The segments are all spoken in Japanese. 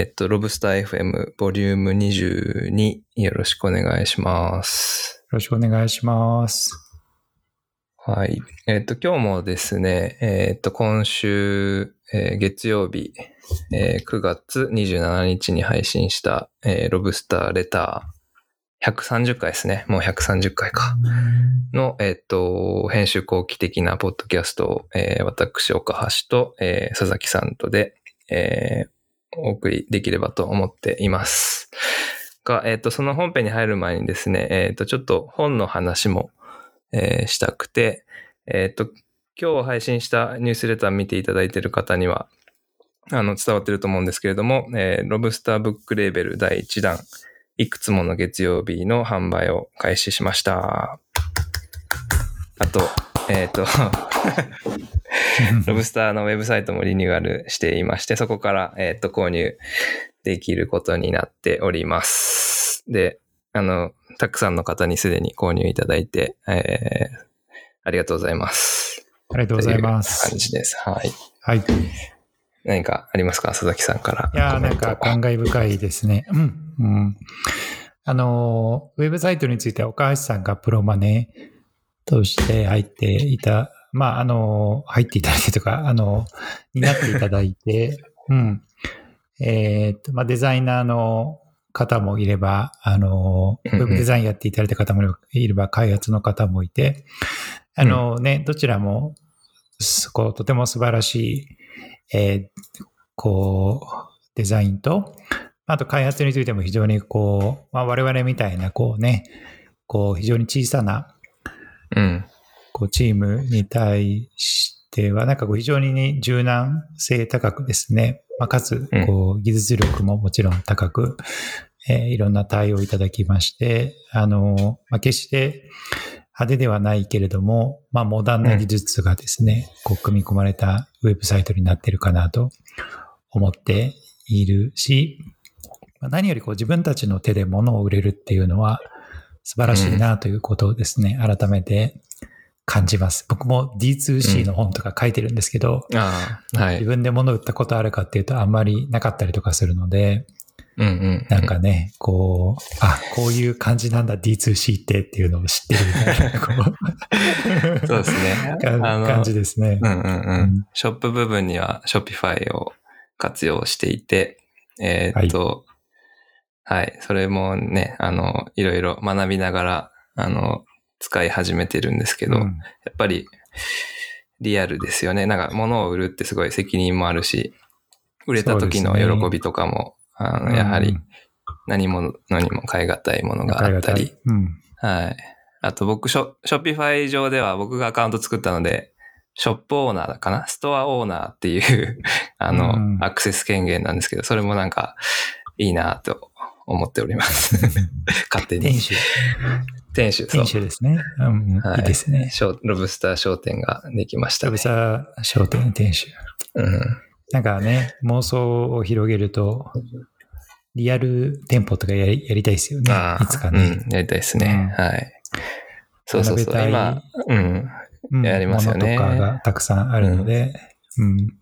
えっ、と、ロブスター FM ボリューム22よろしくお願いします。よろしくお願いします。はい。えっ、と、今日もですね、えっ、と、今週、えー月曜日、えー9月27日に配信した、えーロブスターレター130回ですね。もう130回か。の、えっ、と、編集後期的なポッドキャストを、えー私、岡橋と、えー佐々木さんとで、えーお送りできればと思っています。が、えっ、と、その本編に入る前にですね、えっ、と、ちょっと本の話も、えーしたくて、えっ、と、今日配信したニュースレター見ていただいている方には、あの、伝わってると思うんですけれども、えーロブスターブックレーベル第1弾、いくつもの月曜日の販売を開始しました。あと、えっ、と、ロブスターのウェブサイトもリニューアルしていまして、そこから、えっ、と、購入できることになっております。で、あの、たくさんの方にすでに購入いただいて、えーありがとうございます。ありがとうございまという感す。じです。はい。はい。い何かありますか？佐々木さんから。やー、コメントなんか感慨深いですね。うん。うん。あのー、ウェブサイトについては岡橋さんがプロマネとして入っていた、まあ、あのー、入っていただいてとか、あのー、になっていただいて、うん。えーっと、まあ、デザイナーの方もいれば、あのウェブデザインやっていただいた方もいれば、開発の方もいて、あのね、どちらも、すこう、とても素晴らしい、えーこう、デザインと、あと開発についても非常にこう、まあ、我々みたいなこうね、こう非常に小さなうん。こうチームに対しては、なんかこう非常にね柔軟性高くですね、まあ、かつうん。こう技術力ももちろん高く、えーいろんな対応いただきまして、あの、まあ、決して派手ではないけれども、まあ、モダンな技術がですね、こう組み込まれたウェブサイトになっているかなと思っているし、まあ何よりこう自分たちの手で物を売れるっていうのは素晴らしいなということをですね、改めて感じます。僕も D2C の本とか書いてるんですけど、ああ、はい。自分で物を売ったことあるかっていうとあんまりなかったりとかするので、うんうん。なんかね、こう、あ、こういう感じなんだ D2C ってっていうのを知ってるみたいな、そうですね。かあの感じですね。うんうんううんん。ショップ部分には Shopify を活用していて、えーっと、はい、それもね、あの、いろいろ学びながら、あの、使い始めてるんですけど、うん。やっぱりリアルですよね。なんか物を売るってすごい責任もあるし、売れた時の喜びとかも、あのやはり何ものにも代え難いものがあったり、うん。はい。あと僕、ショ、ショッピファイ上では僕がアカウント作ったので、ショップオーナーかな？ストアオーナーっていう、あの、うん。アクセス権限なんですけど、それもなんか、いいなと思っております。勝手に。店主、店主、店。主ですね。うん、うんはいいいですね。ショロブスター商店ができましたねラブ。サー商店店主。うん。なんかね、妄想を広げると、リアル店舗とかやりやりたいですよね。いつかね。うん、やりたいですね。はい。そうそうそう。今、うん。うんやりますよねものとかがたくさんあるので、うん。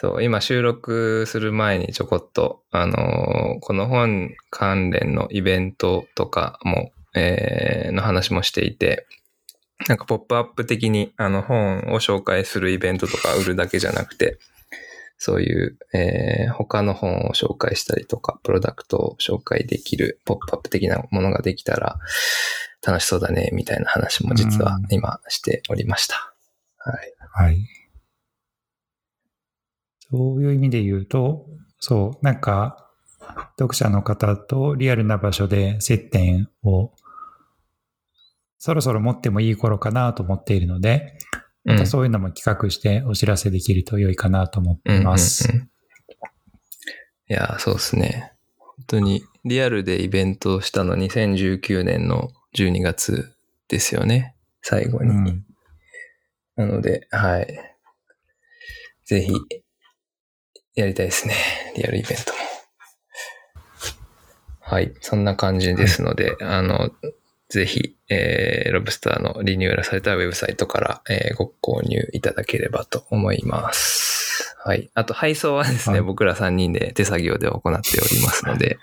そう、今収録する前にちょこっと、あのーこの本関連のイベントとかも、えーの話もしていて、なんかポップアップ的にあの本を紹介するイベントとか売るだけじゃなくて、そういう、えー他の本を紹介したりとか、プロダクトを紹介できるポップアップ的なものができたら楽しそうだね、みたいな話も実は今しておりました。はい。はい。そういう意味で言うと、そう、なんか、読者の方とリアルな場所で接点をそろそろ持ってもいい頃かなと思っているので、またそういうのも企画してお知らせできると良いかなと思っています。うんうんうんいやー、そうですね。本当にリアルでイベントをしたの2019年の12月ですよね。最後に。うんなので、はい。ぜひ、やりたいですね。リアルイベントも。はい。そんな感じですので、あの、ぜひ、えー、ロブスターのリニューアルされたウェブサイトから、えーご購入いただければと思います。はい。あと、配送はですね、はい僕ら3人で手作業で行っておりますので、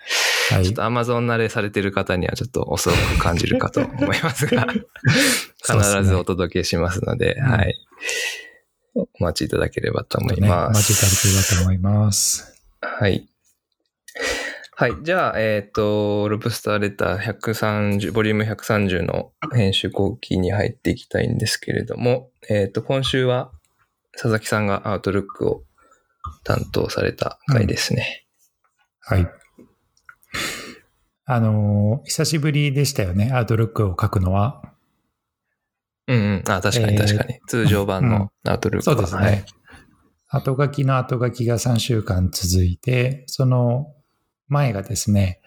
はいちょっ。と Amazon 慣れされてる方にはちょっと遅く感じるかと思いますが、必ずお届けしますので、うんはい。お待ちいただければと思いね、おます。待ちいただければと思います。はい。はい。じゃあ、えっ、と、ロブスターレター130、ボリューム130の編集後期に入っていきたいんですけれども、えっ、と、今週は佐々木さんがアウトルックを担当された回ですね。はい。あのー久しぶりでしたよね、アウトルックを書くのは。うん、うん、あ、確かにえー確かに。通常版のアウトルックは、そうですね。はい。後書きの後書きが3週間続いて、その前がですね、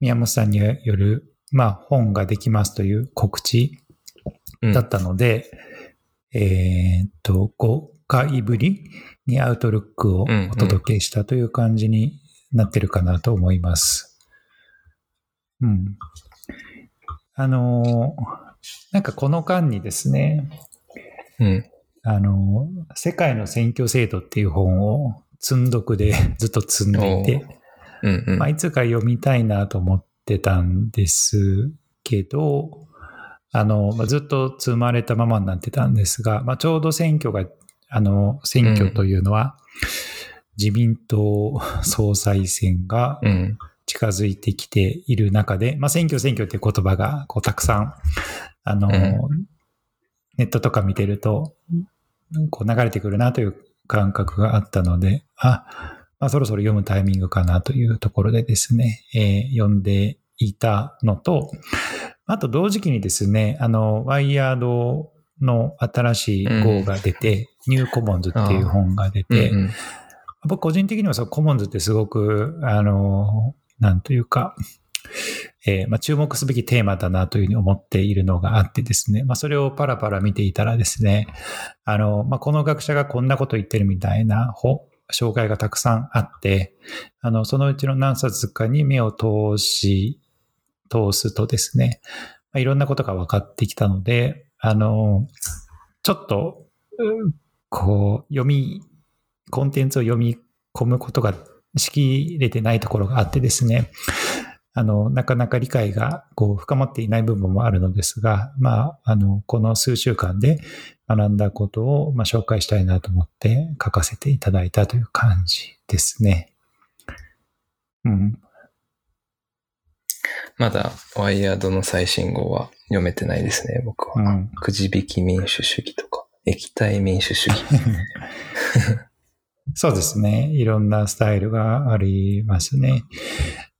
宮本さんによる、まあ、本ができますという告知うんだったので、えーっと、5回ぶりにアウトルックをお届けしたという感じになってるかなと思います。うん。あのーなんかこの間にですね、うん。あの、世界の選挙制度っていう本を積んどくで ずっと積んでいて、うん、うん。まあ、いつか読みたいなと思ってたんですけど、あの、まあ、ずっと積まれたままになってたんですが、まあ、ちょうど選挙が、あの、選挙というのは、自民党総裁選がうん。近づいてきている中で、まあ、選挙選挙っていう言葉がこうたくさん、あの、うんネットとか見てると、こう流れてくるなという感覚があったので、あ、まあ、そろそろ読むタイミングかなというところでですね、えー読んでいたのと、あと同時期にですね、あの、ワイヤードの新しい号が出て、ニューコモンズっていう本が出て、うんうん。僕個人的にはそのコモンズってすごく、あの、なんというか、えーまあ、注目すべきテーマだなというふうに思っているのがあってですね、まあ、それをパラパラ見ていたらですね、あの、まあ、この学者がこんなこと言ってるみたいな、紹介がたくさんあって、あの、そのうちの何冊かに目を通し、通すとですね、まあ、いろんなことが分かってきたので、あの、ちょっと、こう、読み、コンテンツを読み込むことがしきれてないところがあってですね、あの、なかなか理解がこう深まっていない部分もあるのですが、まあ、あの、この数週間で学んだことを、まあ、紹介したいなと思って書かせていただいたという感じですね。うん。まだ、ワイヤードの最新号は読めてないですね、僕は。うん。くじ引き民主主義とか、液体民主主義。そうですね。いろんなスタイルがありますね。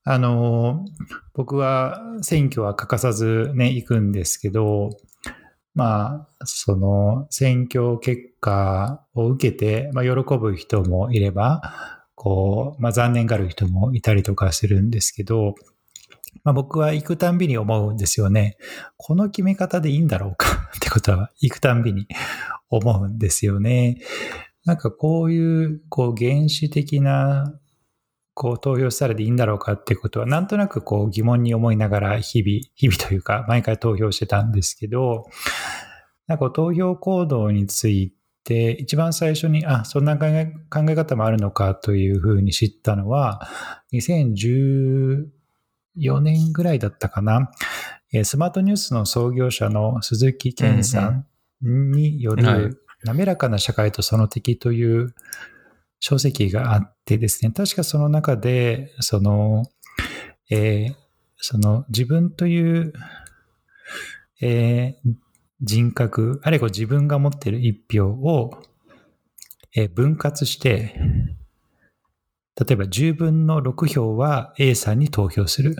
あの、僕は選挙は欠かさずね、行くんですけど、まあ、その選挙結果を受けて、まあ、喜ぶ人もいれば、こう、まあ、残念がる人もいたりとかするんですけど、まあ、僕は行くたんびに思うんですよね。この決め方でいいんだろうかってことは、行くたんびに 思うんですよね。なんかこういう、こう原始的な、こう投票したらでいいんだろうかってことは、なんとなくこう疑問に思いながら日々、日々というか、毎回投票してたんですけど、なんか投票行動について、一番最初に、あ、そんな考え考え方もあるのかというふうに知ったのは、2014年ぐらいだったかな。えースマートニュースの創業者の鈴木健さんによる、はい滑らかな社会とその敵という書籍があってですね、確かその中で、その、えーその自分という、えー人格、あるいは自分が持っている一票を、えー分割して、例えば10分の6票は A さんに投票する。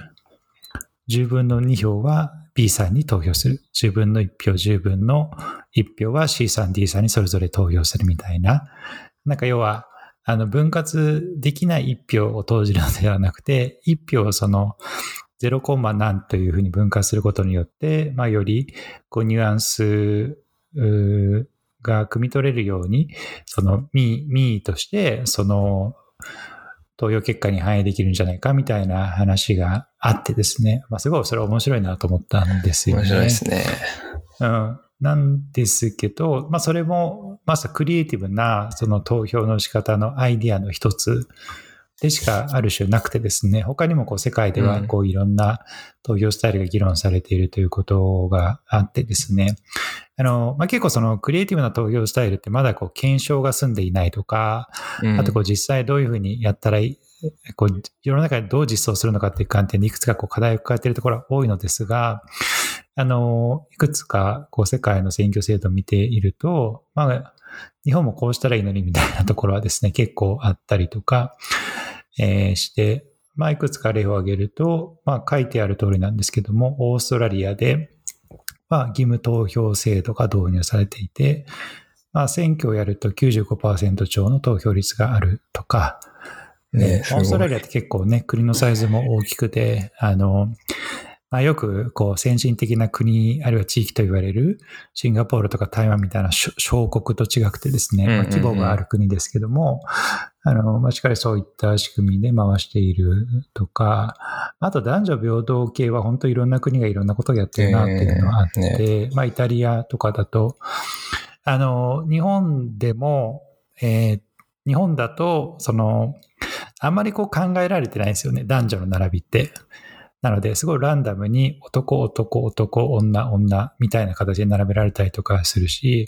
10分の2票は B さんに投票する。10分の1票、10分の1票は C さん、D さんにそれぞれ投票するみたいな。なんか要は、あの、分割できない1票を投じるのではなくて、1票をその0コンマ何というふうに分割することによって、まあ、より、こう、ニュアンスが汲み取れるように、その、民意、民意として、その、投票結果に反映できるんじゃないかみたいな話があってですね。まあ、すごいそれは面白いなと思ったんですよね。面白いですね。うん。なんですけど、まあ、それも、まさクリエイティブな、その投票の仕方のアイディアの一つでしかある種なくてですね、他にもこう世界ではこういろんな投票スタイルが議論されているということがあってですね、あの、まあ、結構そのクリエイティブな投票スタイルってまだこう検証が済んでいないとか、あとこう実際どういうふうにやったらいい、こう世の中でどう実装するのかっていう観点でいくつかこう課題を抱えているところは多いのですが、あの、いくつかこう世界の選挙制度を見ていると、まあ、日本もこうしたらいいのにみたいなところはですね、結構あったりとか、えー、して、まあ、いくつか例を挙げると、まあ、書いてある通りなんですけども、オーストラリアで、まあ、義務投票制度が導入されていて、まあ、選挙をやると95%超の投票率があるとか、ね、オーストラリアって結構ね、国のサイズも大きくて、あの、まあ、よくこう先進的な国、あるいは地域と言われるシンガポールとか台湾みたいな小国と違くてですね、まあ、規模がある国ですけども、あの、まあ、しっかりそういった仕組みで回しているとか、あと男女平等系は本当いろんな国がいろんなことをやってるなっていうのがあって、ね、まあイタリアとかだと、あの、日本でも、えー、日本だと、その、あんまりこう考えられてないんですよね、男女の並びって。なので、すごいランダムに男、男、男、女、女みたいな形で並べられたりとかするし、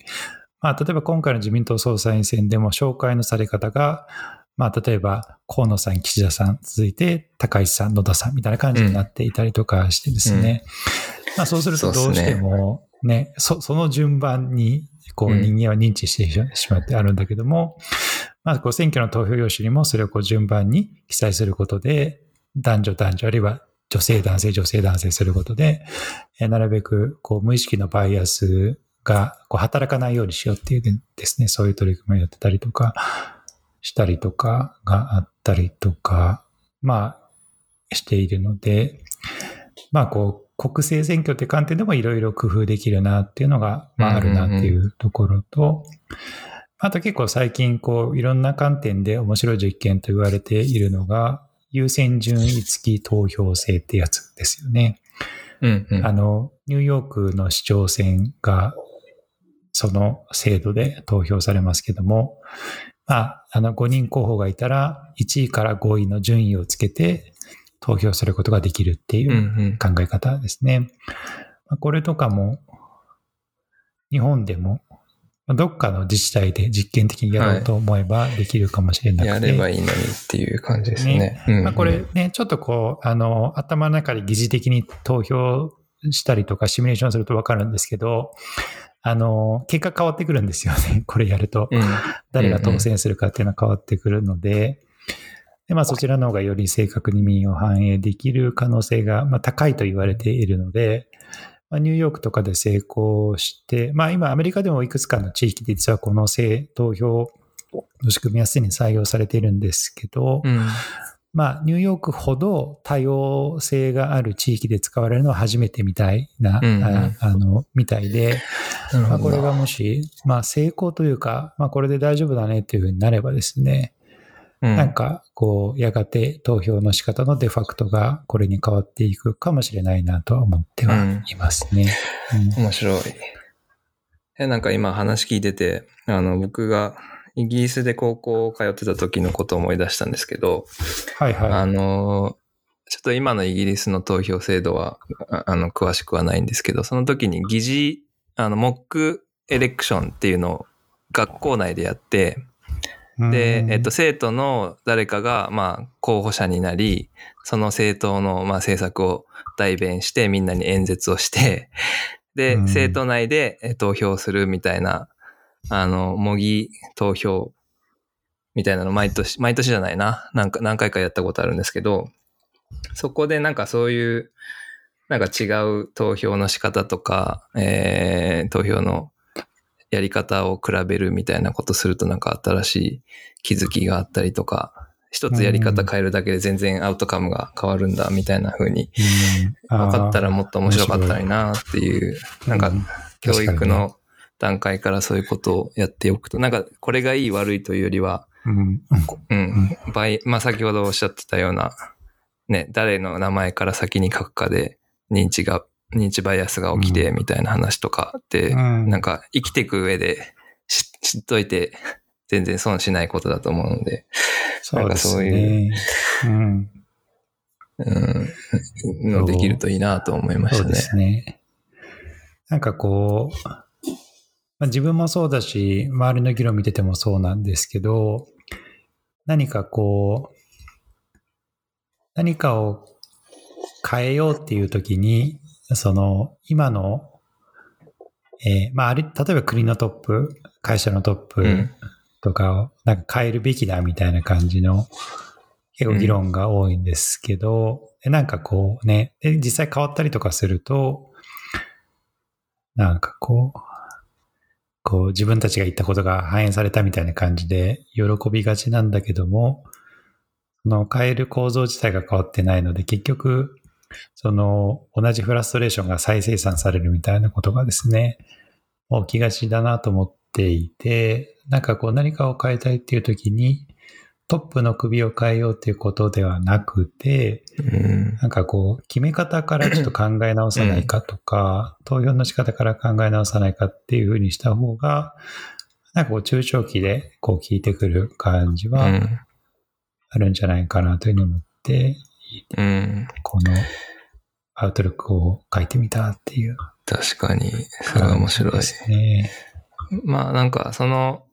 まあ、例えば今回の自民党総裁選でも紹介のされ方が、まあ、例えば、河野さん、岸田さん、続いて、高市さん、野田さんみたいな感じになっていたりとかしてですね。うん、まあ、そうするとどうしてもね、そ、その順番に、こう、人間は認知してしまってあるんだけども、まあ、こう、選挙の投票用紙にもそれをこう順番に記載することで、男女男女、あるいは女性男性女性男性することで、えなるべくこう無意識のバイアスがこう働かないようにしようっていうですね、そういう取り組みをやってたりとか、したりとかがあったりとか、まあ、しているので、まあこう、国政選挙って観点でもいろいろ工夫できるなっていうのが、まああるなっていうところと、あと結構最近こういろんな観点で面白い実験と言われているのが、優先順位付き投票制ってやつですよね。うんうん、あの、ニューヨークの市長選がその制度で投票されますけども、まあ、あの5人候補がいたら1位から5位の順位をつけて投票することができるっていう考え方ですね。うんうん、まあ、これとかも日本でもどっかの自治体で実験的にやろうと思えばできるかもしれなくて。はい、やればいいのにっていう感じですね。ねうんうん、まあ、これね、ちょっとこう、あの、頭の中で疑似的に投票したりとかシミュレーションするとわかるんですけど、あの、結果変わってくるんですよね。これやると。うん、誰が当選するかっていうのは変わってくるので、でまあ、そちらの方がより正確に民意を反映できる可能性が、まあ、高いと言われているので、まあ、ニューヨークとかで成功して、まあ今アメリカでもいくつかの地域で実はこの政投票の仕組みはすでに採用されているんですけど、うん、まあニューヨークほど多様性がある地域で使われるのは初めてみたいな、うんあの、みたいで、まあ、これがもし、まあ成功というか、まあこれで大丈夫だねっていうふうになればですね、なんか、こう、やがて投票の仕方のデファクトがこれに変わっていくかもしれないなとは思ってはいますね。うん、面白い。え、なんか今話聞いてて、あの、僕がイギリスで高校通ってた時のことを思い出したんですけど、はいはい。あの、ちょっと今のイギリスの投票制度は、あの、詳しくはないんですけど、その時に疑似、あの、モックエレクションっていうのを学校内でやって、で、えっと、生徒の誰かが、まあ、候補者になり、その政党の、まあ、政策を代弁して、みんなに演説をして、で、政党内で投票するみたいな、あの、模擬投票みたいなの毎年、毎年じゃないな。なんか、何回かやったことあるんですけど、そこでなんかそういう、なんか違う投票の仕方とか、えー、投票のやり方を比べるみたいなことするとなんか新しい気づきがあったりとか、一つやり方変えるだけで全然アウトカムが変わるんだみたいな風に分かったらもっと面白かったらいいなっていう、なんか教育の段階からそういうことをやっておくと、なんかこれがいい悪いというよりは、うん。うん。倍、まあ先ほどおっしゃってたような、ね、誰の名前から先に書くかで認知が、認知バイアスが起きてみたいな話とかって、うんなんか生きていく上で知知っといて全然損しないことだと思うので、そうですなんかそうね。うん。うん、のできるといいなと思いましたね。そうですね。なんかこう、まあ、自分もそうだし、周りの議論見ててもそうなんですけど、何かこう、何かを変えようっていう時に、その、今の、えーまあ、あれ、例えば国のトップ、会社のトップうん。とかを、なんか変えるべきだみたいな感じの、結構議論が多いんですけど、でなんかこうね、で実際変わったりとかすると、なんかこう、こう自分たちが言ったことが反映されたみたいな感じで喜びがちなんだけども、その変える構造自体が変わってないので、結局、その同じフラストレーションが再生産されるみたいなことがですね、起きがちだなと思っていて、なんかこう何かを変えたいっていう時に、トップの首を変えようっていうことではなくて、うん。なんかこう、決め方からちょっと考え直さないかとか、投票の仕方から考え直さないかっていうふうにした方が、なんかこう、中長期でこう聞いてくる感じはうん。あるんじゃないかなというふうに思って、うんこの outlook を書いてみたっていう確かに、それは面白いで。すね。まあなんかその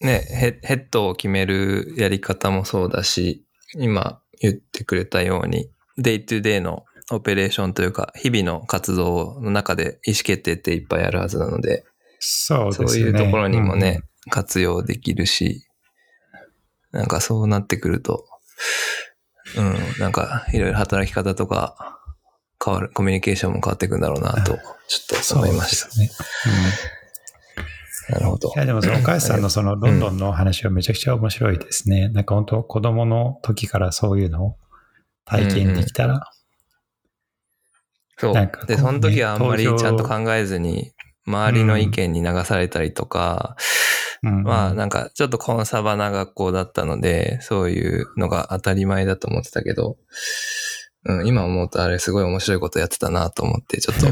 ねヘ、ヘッドを決めるやり方もそうだし、今言ってくれたように、 day to day のオペレーションというか、日々の活動の中で意思決定っていっぱいあるはずなので、そうですね。そういうところにもね、活用できるし、なんかそうなってくると、うん、なんかいろいろ働き方とか変わる、コミュニケーションも変わっていくんだろうなと、ちょっと思いました。ね。うんなるほどい。や、でもその岡安さんのそのロンドンの話はめちゃくちゃ面白いですね。なんか本当子供の時からそういうのを体験できたら。そう。なんかこうねで、その時はあんまりちゃんと考えずに、周りの意見に流されたりとか、うん。まあなんかちょっとコンサバな学校だったので、そういうのが当たり前だと思ってたけど、うん、今思うとあれすごい面白いことやってたなと思って、ちょっと、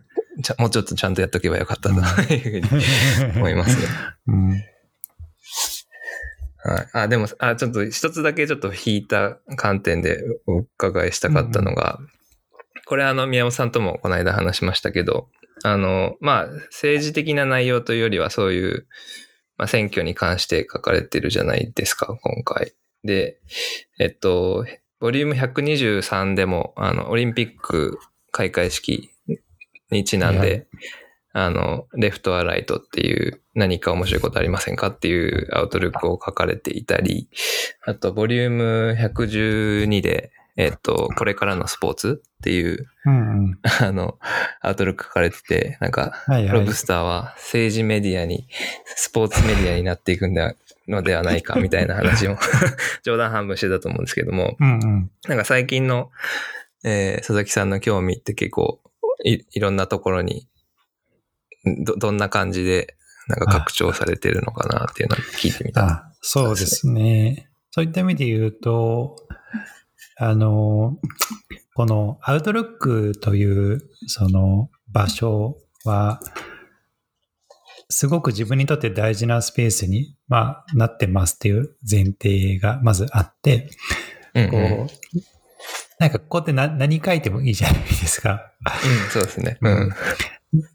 ちゃもうちょっとちゃんとやっとけばよかったなというふうに思いますね。うん。はい。あ、でも、あ、ちょっと一つだけちょっと引いた観点でお伺いしたかったのが、これあの、宮本さんともこの間話しましたけど、あの、まあ、政治的な内容というよりはそういう、まあ、選挙に関して書かれてるじゃないですか、今回。で、えっと、ボリューム123でも、あの、オリンピック開会式にちなんで、あの、レフトアライトっていう何か面白いことありませんかっていうアウトルックを書かれていたり、あと、ボリューム112で、えっと、これからのスポーツっていう、うんうんあの、アウトルック書かれてて、なんか、はいはいロブスターは政治メディアに、スポーツメディアになっていくんだのではないかみたいな話も 冗談半分してたと思うんですけども、うんうんなんか最近の、えー佐々木さんの興味って結構いいろんなところにどどんな感じでなんか拡張されてるのかなっていうのを聞いてみた。あ、そうですね。そういった意味で言うと、あの、このアウトロックというその場所は、すごく自分にとって大事なスペースに、まあ、なってますっていう前提がまずあって、うんうんこう、なんかここって何何書いてもいいじゃないですか。うんそうですね。うん。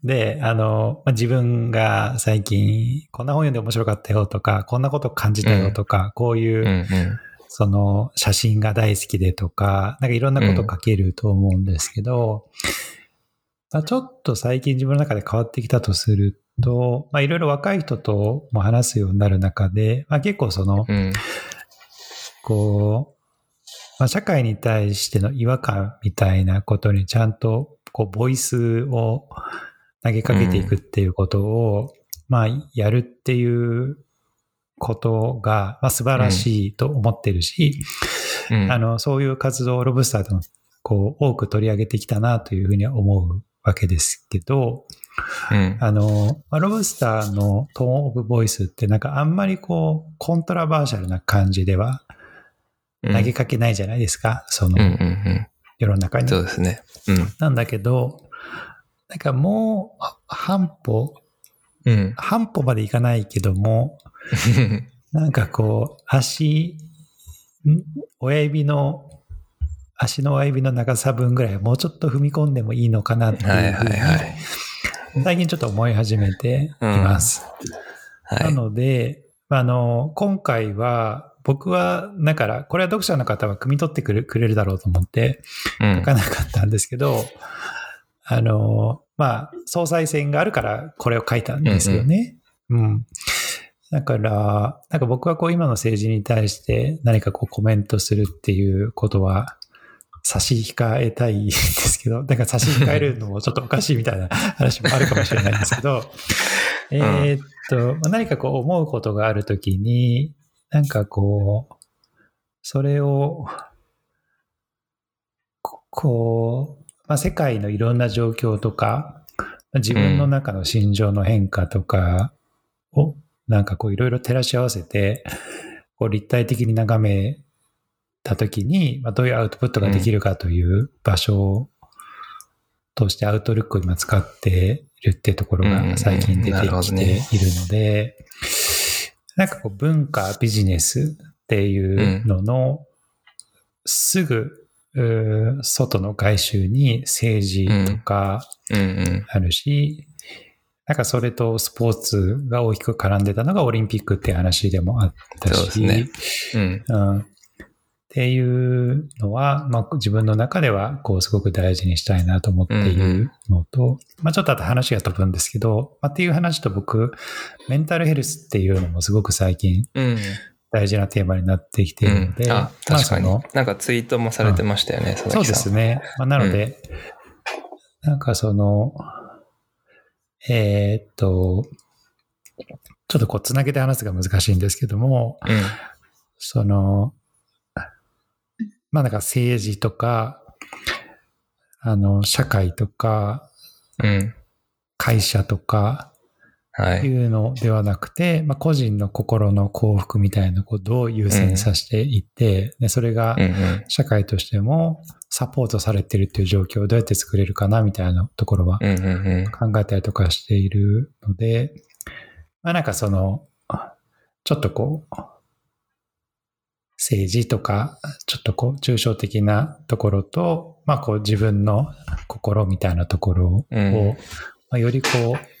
で、あの、まあ、自分が最近、こんな本読んで面白かったよとか、こんなこと感じたよとか、こういう、うんうんその写真が大好きでとか、なんかいろんなこと書けると思うんですけど、まあ、ちょっと最近自分の中で変わってきたとすると、まあ、いろいろ若い人とも話すようになる中で、まあ、結構その、うん。こう、まあ、社会に対しての違和感みたいなことにちゃんと、こう、ボイスを投げかけていくっていうことを、まあ、やるっていうことが、まあ、素晴らしいと思ってるし、うんあの、そういう活動をロブスターでも、こう、多く取り上げてきたなというふうには思うわけですけど、うん。あの、まあロブスターのトーンオブボイスってなんかあんまりこう、コントラバーシャルな感じではうん投げかけないじゃないですか、そのん世の中に。うん。そうですね。うん。なんだけど、なんかもう半歩、うん。半歩までいかないけども、なんかこう、足、ん親指の、足の親指の長さ分ぐらいもうちょっと踏み込んでもいいのかなっていうはいはいはい。最近ちょっと思い始めています。は。ないので、あの、今回は、僕は、だから、これは読者の方は汲み取ってくれくれるだろうと思ってうん書かなかったんですけど、あの、まあ、総裁選があるからこれを書いたんですよね。うん、だから、なんか僕はこう今の政治に対して何かこうコメントするっていうことは差し控えたいん ですけど、なんか差し控えるのもちょっとおかしいみたいな 話もあるかもしれないんですけど、えーっと、まあ何かこう思うことがあるときに、なんかこう、それを、ここう、まあ、世界のいろんな状況とか、まあ自分の中の心情の変化とかを、なんかこういろいろ照らし合わせて、こう立体的に眺めたときに、まあ、どういうアウトプットができるかという場所としてアウトルックを今使っているっていうところが最近出てきているので、なんかこう文化、ビジネスっていうののすぐ外の外周に政治とか。あるし、なんかそれとスポーツが大きく絡んでたのがオリンピックって話でもあったそうし、ですねうん、っていうのは、まあ、自分の中ではこうすごく大事にしたいなと思っているのと、まあ、ちょっとあと話が飛ぶんですけど、まあ、っていう話と僕、メンタルヘルスっていうのもすごく最近うん。大事なテーマになってきているので、うんあ、確かにまあ。なんかツイートもされてましたよね、う々木さん。ですね。まあ、なので、なんかその、えーっと、ちょっとこう、つなげて話すが難しいんですけども、その、まあなんか政治とか、あの、社会とか、うん。うん。会社とか、はいい。うのではなくて、まあ個人の心の幸福みたいなのをどう優先させていって、でそれがうんうん。社会としてもサポートされてるっていう状況をどうやって作れるかなみたいなところはうんうんうん。考えたりとかしているので、まあなんかその、ちょっとこう、政治とか、ちょっとこう、抽象的なところと、まあこう自分の心みたいなところを、うんまあ、よりこう、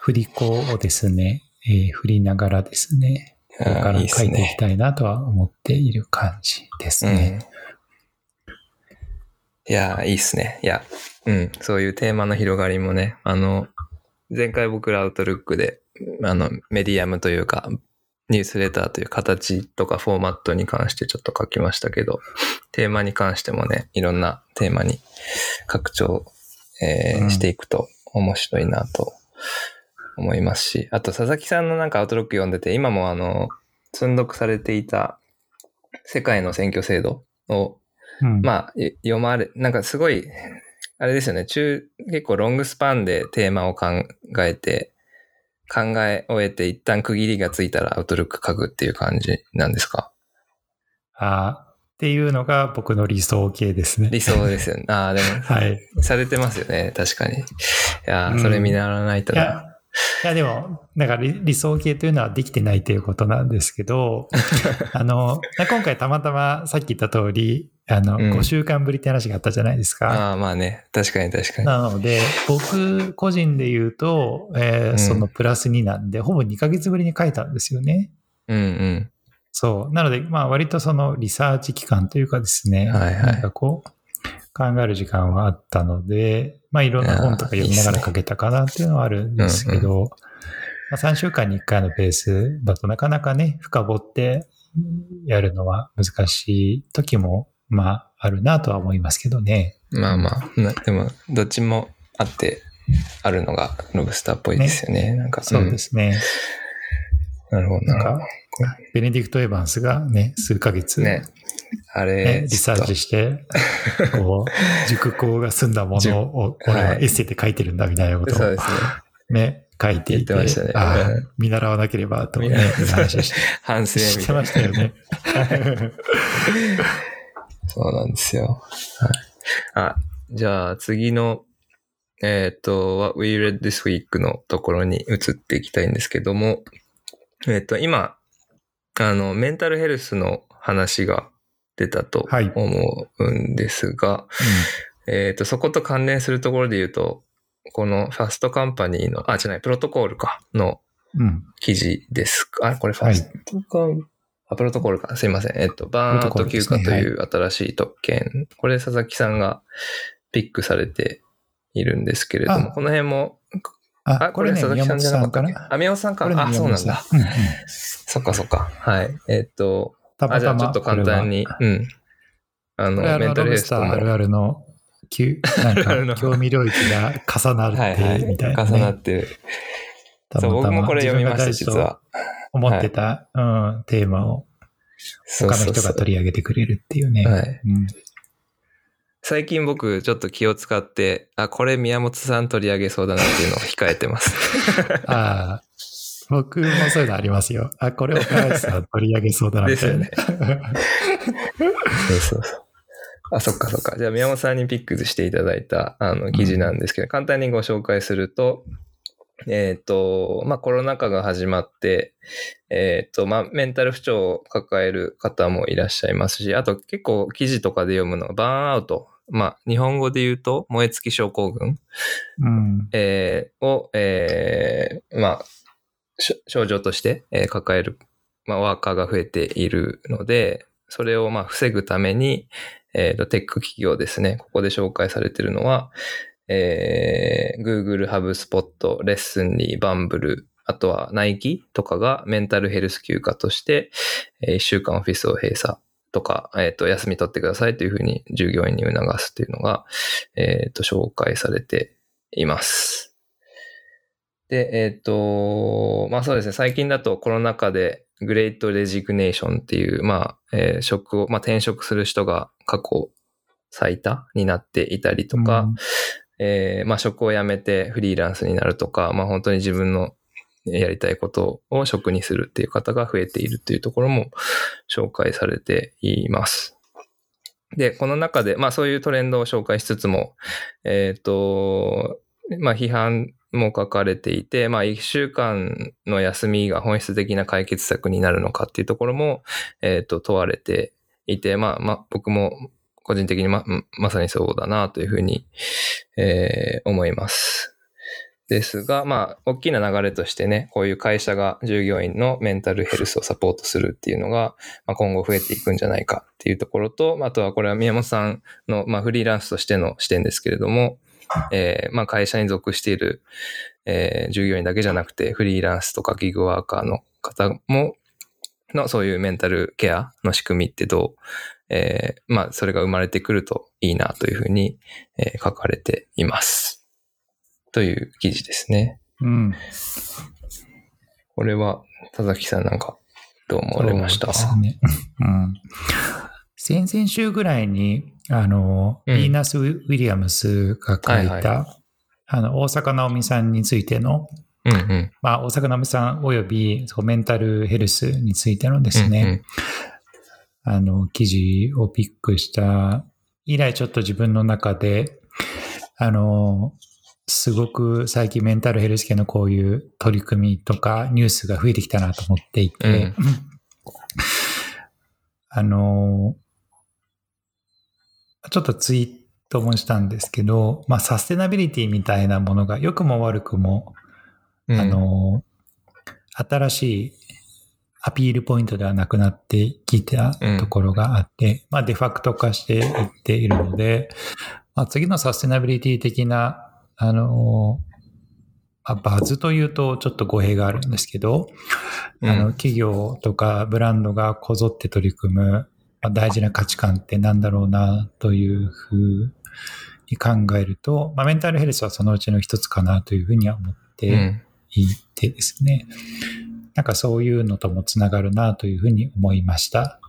振り子をですね、えー振りながらですね、これから書いていき。たいなとは思っている感じですうんね。。いやー、いいっすね。いや、うん。そういうテーマの広がりもね、あの、前回僕らアウトルックで、あの、メディアムというか、ニュースレターという形とかフォーマットに関してちょっと書きましたけど、テーマに関してもね、いろんなテーマに拡張、えーうんしていくと面白いなと思いますし、あと佐々木さんのなんかアウトロック読んでて、今もあの、積読されていた世界の選挙制度をうんまあ、い読まれ、なんかすごい、あれですよね、中、結構ロングスパンでテーマを考えて、考え終えて一旦区切りがついたらアウトルック書くっていう感じなんですか？あーっていうのが僕の理想形ですね。理想ですよね。ああ、で はい。も、されてますよね、確かに。いやそれ見習わないとな。、いやでも、だから理理想形というのはできてないということなんですけど、あの、今回たまたまさっき言った通り、あの、うん5週間ぶりって話があったじゃないですか。ああ、まあね、確かに確かに。なので、僕個人で言うと、えーうんそのプラス2なんで、ほぼ2ヶ月ぶりに書いたんですよね。うんうん。そう。なので、まあ割とそのリサーチ期間というかですね、はいはいなんかこう、考える時間はあったので、まあいろんな本とか読みながら書けたかなっていうのはあるんですけど、まあ、3週間に1回のペースだとなかなかね、深掘ってやるのは難しい時も、まああるなとは思いますけどね。まあまあ、なでも、どっちもあって、あるのがロブスターっぽいですよね。なんか、そうですね。うんなるほどな。なんか、ベネディクト・エヴァンスがね、数ヶ月、ねあねれ、リサーチして、こう、熟考が済んだものを、熟俺ははいエッセイで書いてるんだみたいなことをそうですね。ね、書いていて、見習わなければとね、て反省して。ましたよね。そうなんですよ。はい。あ、じゃあ次の、えっ、と、What We Read This Week のところに移っていきたいんですけども、えっ、と、今、あの、メンタルヘルスの話が出たとはい思うんですが、えっ、と、そこと関連するところで言うと、このファストカンパニーの、あ、じゃない、プロトコールか、のうん。うん。記事ですか。あ、これファストカン、あ、プロトコールか。すいません。えっと、バーンアウト休暇という新しい特権。これ佐々木さんがピックされているんですけれども、あこの辺も、あ、あ、これ佐々木さんじゃなかったっけ？あ、宮本さんか。あ、そうなんだ。。そっかそっか。はい。えっと、あ、たまたまじゃあちょっと簡単に、うん。あの、メンタルヘルスとあるあるの、なんか、興味領域が重なるって、はいはい。みたいな、ね。重なってる。そう、たまたま僕もこれ読みました、実は。と思ってた、うん、テーマを他の人が取り上げてくれるっていうね。はい。うん最近僕ちょっと気を使って、あ、これ宮本さん取り上げそうだなっていうのを控えてます。ああ、僕もそういうのありますよ。あ、これ岡林さん取り上げそうだなみたいな。そうそうそう。あ、そっかそっか。じゃあ宮本さんにピックしていただいたあの記事なんですけど、簡単にご紹介すると、えっ、と、まあコロナ禍が始まって、えっ、と、まあメンタル不調を抱える方もいらっしゃいますし、あと結構記事とかで読むのはバーンアウト。まあ日本語で言うと燃え尽き症候群うん。えーを、えーまあ、症状として、えー抱える、まあ、ワーカーが増えているので、それをまあ防ぐために、えーと、テック企業ですね、ここで紹介されているのは、えー Google、HubSpot、レッスンリー、バンブル、あとはナイキとかがメンタルヘルス休暇として、え1週間オフィスを閉鎖とか、えっ、と、休み取ってくださいというふうに従業員に促すというのが、えっ、と、紹介されています。で、えっ、と、まあそうですね、最近だとコロナ禍でグレートレジグネーションっていう、まあ、えー職を、まあ転職する人が過去最多になっていたりとか、うんえーまあ職を辞めてフリーランスになるとか、まあ本当に自分のやりたいことを職にするっていう方が増えているっていうところも紹介されています。で、この中で、まあそういうトレンドを紹介しつつも、えっ、と、まあ批判も書かれていて、まあ一週間の休みが本質的な解決策になるのかっていうところも、えっ、と問われていて、まあまあ僕も個人的にま、まさにそうだなというふうに、えー思います。ですが、まあ、大きな流れとしてね、こういう会社が従業員のメンタルヘルスをサポートするっていうのが、まあ、今後増えていくんじゃないかっていうところと、あとはこれは宮本さんの、まあ、フリーランスとしての視点ですけれども、えーまあ、会社に属している、えー従業員だけじゃなくて、フリーランスとかギグワーカーの方も、のそういうメンタルケアの仕組みってどう、えーまあ、それが生まれてくるといいなというふうに、えー書かれています。という記事ですね。うん。これは、田崎さんなんか、どう思われました？そうですね。うん。先々週ぐらいに、あの、うん。ビーナス・ウィリアムスが書いた、はいはあの、大坂なおみさんについての、うんうん。まあ、大坂なおみさんおよびそうメンタルヘルスについてのですね、あの、記事をピックした以来、ちょっと自分の中で、あの、すごく最近メンタルヘルス系のこういう取り組みとかニュースが増えてきたなと思っていて、あの、ちょっとツイートもしたんですけど、まあ、サステナビリティみたいなものが良くも悪くも、うん。あの、新しいアピールポイントではなくなってきたところがあって、まあデファクト化していっているので、まあ、次のサステナビリティ的な、あの、まあバズというとちょっと語弊があるんですけど、うんあの企業とかブランドがこぞって取り組む、まあ、大事な価値観ってなんだろうなというふうに考えると、まあ、メンタルヘルスはそのうちの一つかなというふうには思って、うん。いてですね。なんかそういうのともつながるなというふうに思いました。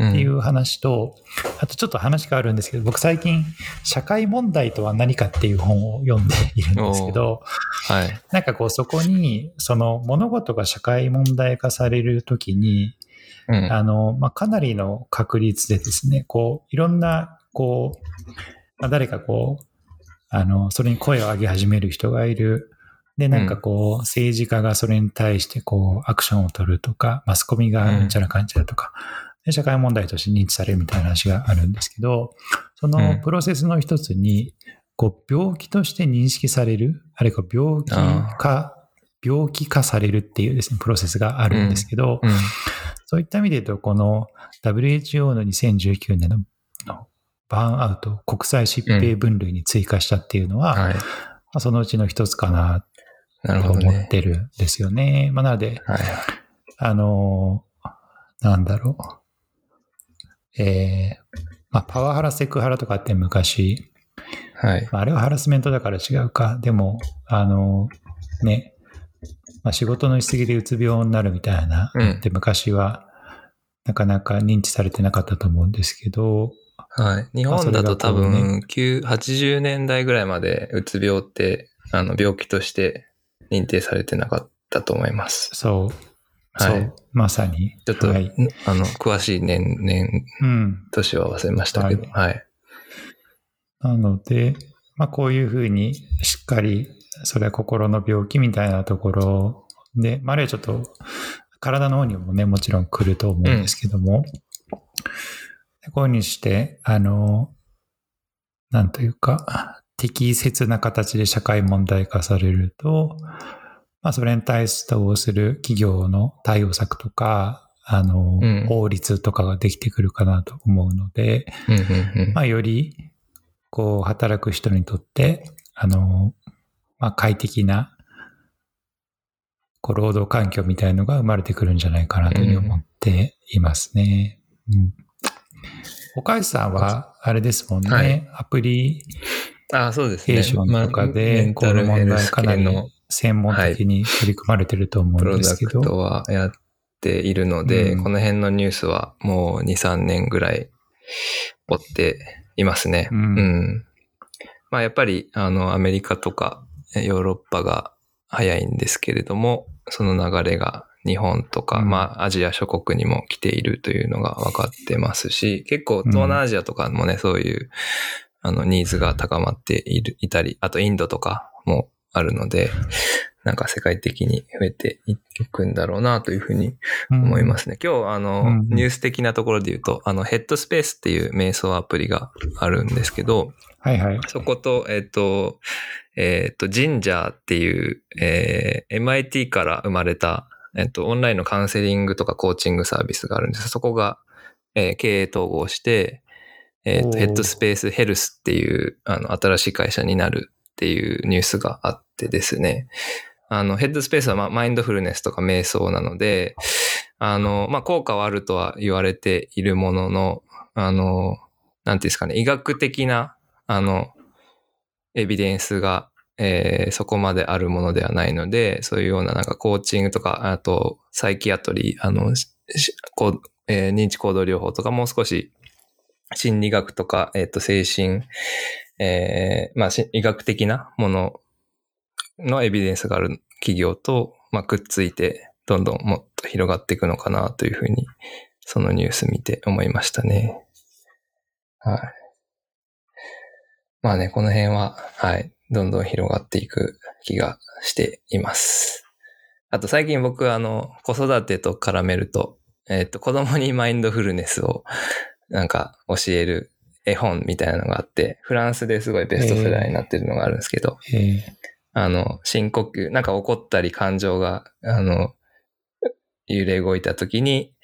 っていう話と、あとちょっと話変わるんですけど、僕最近、社会問題とは何かっていう本を読んでいるんですけど、はい。なんかこうそこに、その物事が社会問題化されるときに、うん。あの、まあ、かなりの確率でですね、こう、いろんな、こう、まあ、誰かこう、あの、それに声を上げ始める人がいる。で、なんかこう、政治家がそれに対してこう、アクションを取るとか、マスコミがうんちゃらかんちゃらとか、で社会問題として認知されるみたいな話があるんですけど、そのうんプロセスの一つに、こう、病気として認識される、あるいは病気化、病気化されるっていうですね、プロセスがあるんですけど、うん。そういった意味で言うと、この WHO の2019年ののバーンアウト、国際疾病分類に追加したっていうのは、はい。まあ、そのうちの一つかなと思っ。てるんですよね。まあ、なので、はい。あのーなんだろう。えーまあ、パワハラ、セクハラとかって昔、はい。まああれはハラスメントだから違うか。でも、あのーね、まあ、仕事のしすぎでうつ病になるみたいな、うんで昔はなかなか認知されてなかったと思うんですけど、はい。日本だと多分、9 80年代ぐらいまでうつ病って、あの、病気として認定されてなかったと思います。そう、はいそう、まさに。ちょっと、はい。あの、詳しい年、年、うん。年は忘れましたけど、はい。なので、まあ、こういうふうにしっかり、それは心の病気みたいなところで、まあ、あるいはちょっと、体の方にもね、もちろん来ると思うんですけども、こういうふうにして、あの、なんというか、適切な形で社会問題化されると、まあ、それに対する企業の対応策とか、あの、うん。法律とかができてくるかなと思うので、うんうんうん。まあ、より、こう、働く人にとって、あの、まあ、快適な、こう、労働環境みたいのが生まれてくるんじゃないかなというふうに思っていますね。うん。岡井さんは、あれですもんね、はいアプリあそうですね。ケーションとかまあメで、ンタこの問題かなり専門的に取り組まれてると思プロうんですけど。ダクトはやっているので、うんこの辺のニュースはもう2、3年ぐらい追っていますね。うんうんまあやっぱり、あの、アメリカとかえヨーロッパが早いんですけれども、その流れが日本とか、うんまあアジア諸国にも来ているというのが分かってますし、結構東南アジアとかもね、そういう、あの、ニーズが高まっている、いたり、あとインドとかもあるので、なんか世界的に増えていくんだろうなというふうに思いますすね。今日、あの、うんニュース的なところで言うと、あの、ヘッドスペースっていう瞑想アプリがあるんですけど、はいはい。そこと、えっ、と、えっ、と、ジンジャーっていう、えー MIT から生まれた、えっ、と、オンラインのカウンセリングとかコーチングサービスがあるんです。そこが、えー経営統合して、えっ、ーヘッドスペースヘルスっていう、あの、新しい会社になるっていうニュースがあってですね。あの、ヘッドスペースは、まあ、マインドフルネスとか瞑想なので、あの、まあ、効果はあるとは言われているものの、あの、なんていうんですかね、医学的な、あの、エビデンスが、えーそこまであるものではないので、そういうようななんかコーチングとか、あと、サイキアトリー、あの、こうえー認知行動療法とかもう少し心理学とか、えっ、と、精神、えーまあ、医学的なもののエビデンスがある企業と、まあ、くっついて、どんどんもっと広がっていくのかなというふうに、そのニュース見て思いましたね。はい。まあね、この辺は、はい、どんどん広がっていく気がしています。あと最近僕、あの、子育てと絡めると、えっ、と、子供にマインドフルネスをなんか教える絵本みたいなのがあって、フランスですごいベストセラーになってるのがあるんですけど、えーあの、深呼吸、なんか怒ったり感情が、あの、揺れ動いた時に、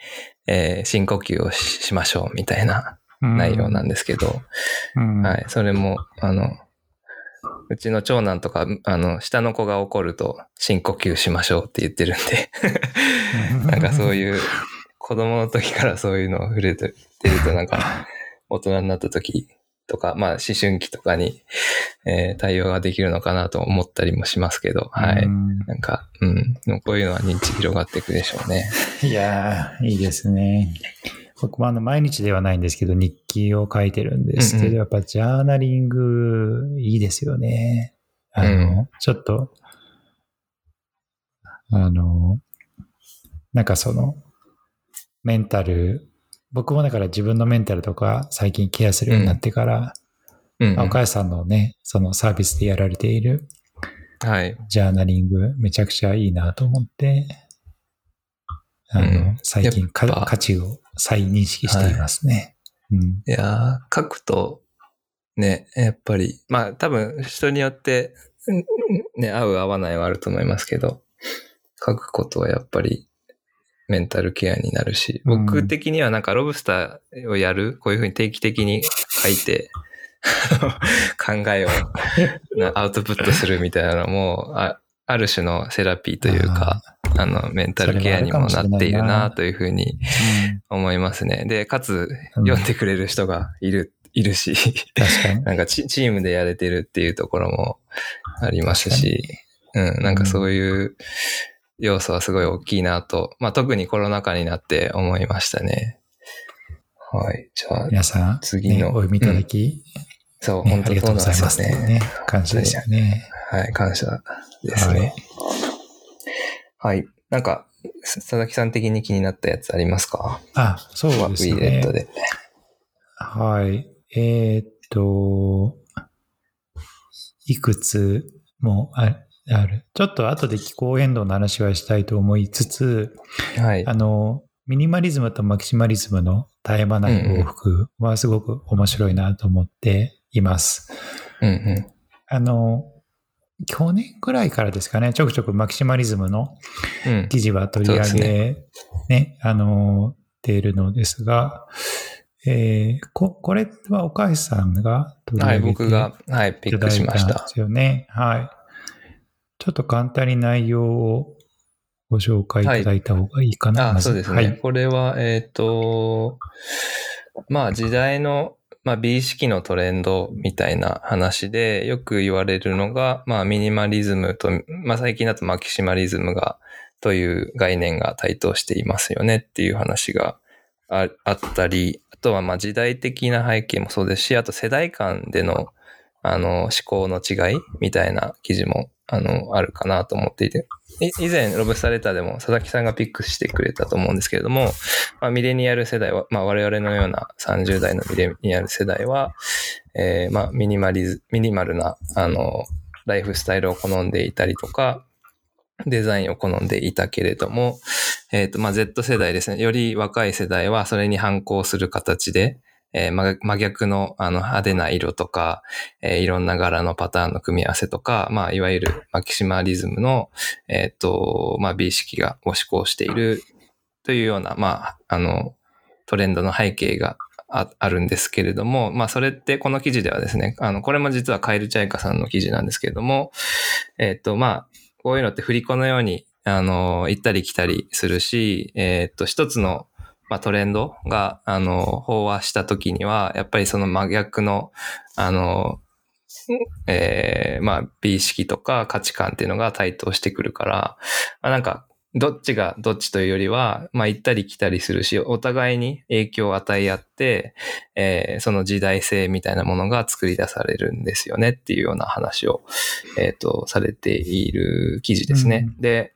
えー深呼吸をししましょうみたいな内容なんですけど、うんはい。それも、あの、うちの長男とか、あの、下の子が怒ると深呼吸しましょうって言ってるんで、なんかそういう、子供の時からそういうのを触れてると、なんか、大人になった時とか、まあ思春期とかに、えー対応ができるのかなと思ったりもしますけど、はい。うんなんか、うん。こういうのは認知広がっていくでしょうね。いやー、いいですね。僕もあの毎日ではないんですけど、日記を書いてるんですけど、うんうんやっぱジャーナリングいいですよね。あの、うんちょっと、あの、なんかその、メンタル、僕もだから自分のメンタルとか最近ケアするようになってから、うんうんさんのね、そのサービスでやられているはい。ジャーナリングめちゃくちゃいいなと思って、あの、うん。最近価値を再認識していますね。うん。いやー、書くと、ね、やっぱり、まあ多分人によって、うんね、合う合わないはあると思いますけど、書くことはやっぱりメンタルケアになるし、うん。僕的にはなんかロブスターをやる、こういうふうに定期的に書いて、考えをなアウトプットするみたいなのも、あある種のセラピーというか、あの、メンタルケアにもなっているなというふうに思いますね。で、かつ、うん読んでくれる人がいる、いるし、確かに。なんかチチームでやれてるっていうところもありますし、うん、なんかそういう要素はすごい大きいなと、まあ特にコロナ禍になって思いましたね。はい。じゃあ、皆さん、次のねお読みいただき、そう、ねありがと本当そううございますなんですよね。ね。感謝ですよね。はい、感謝ですはいね。はい。なんか、さ佐々木さん的に気になったやつありますか？あ、そうですウィーレットね。で。はい。えーっと、いくつもあある。ちょっと後で気候変動の話はしたいと思いつつ、はい。あの、ミニマリズムとマキシマリズムの絶え間ない往復はすごく面白いなと思っています。うんうん。あの、去年くらいからですかね、ちょくちょくマキシマリズムのうん。記事は取り上そうでげ、ね、あの、ているのですが、えーこ、これは岡橋さんが取りはい、上げて僕が、はい、ピックしましたで。すよね。はい。ちょっと簡単に内容をご紹介いただいた方がいいかな。あ、まずそうですね。はい。これは、えっ、と、まあ時代の、まあ美意識のトレンドみたいな話で、よく言われるのが、まあミニマリズムと、まあ最近だとマキシマリズムが、という概念が台頭していますよねっていう話がああったり、あとはまあ時代的な背景もそうですし、あと世代間での、あの、思考の違いみたいな記事も、あの、あるかなと思っていて、以前、ロブスターレターでも佐々木さんがピックしてくれたと思うんですけれども、まあ、ミレニアル世代は、まあ、我々のような30代のミレニアル世代は、えーまあ、ミニマリズ、ミニマルな、あの、ライフスタイルを好んでいたりとか、デザインを好んでいたけれども、えっ、と、まあ、Z 世代ですね。より若い世代はそれに反抗する形で、えーま真逆のあの派手な色とか、えーいろんな柄のパターンの組み合わせとか、まあ、いわゆるマキシマリズムの、えっ、と、まあ、美意識がご志向しているというような、まあ、あの、トレンドの背景がああるんですけれども、まあ、それってこの記事ではですね、あの、これも実はカエルチャイカさんの記事なんですけれども、えっ、と、まあ、こういうのって振り子のように、あの、行ったり来たりするし、えっ、と、一つの、まあ、トレンドが、あの、飽和した時には、やっぱりその真逆の、あの、えーまあ、美意識とか価値観っていうのが台頭してくるから、まあ、なんか、どっちがどっちというよりは、まあ、行ったり来たりするし、お互いに影響を与え合って、えーその時代性みたいなものが作り出されるんですよねっていうような話を、えっ、と、されている記事ですね。うんで、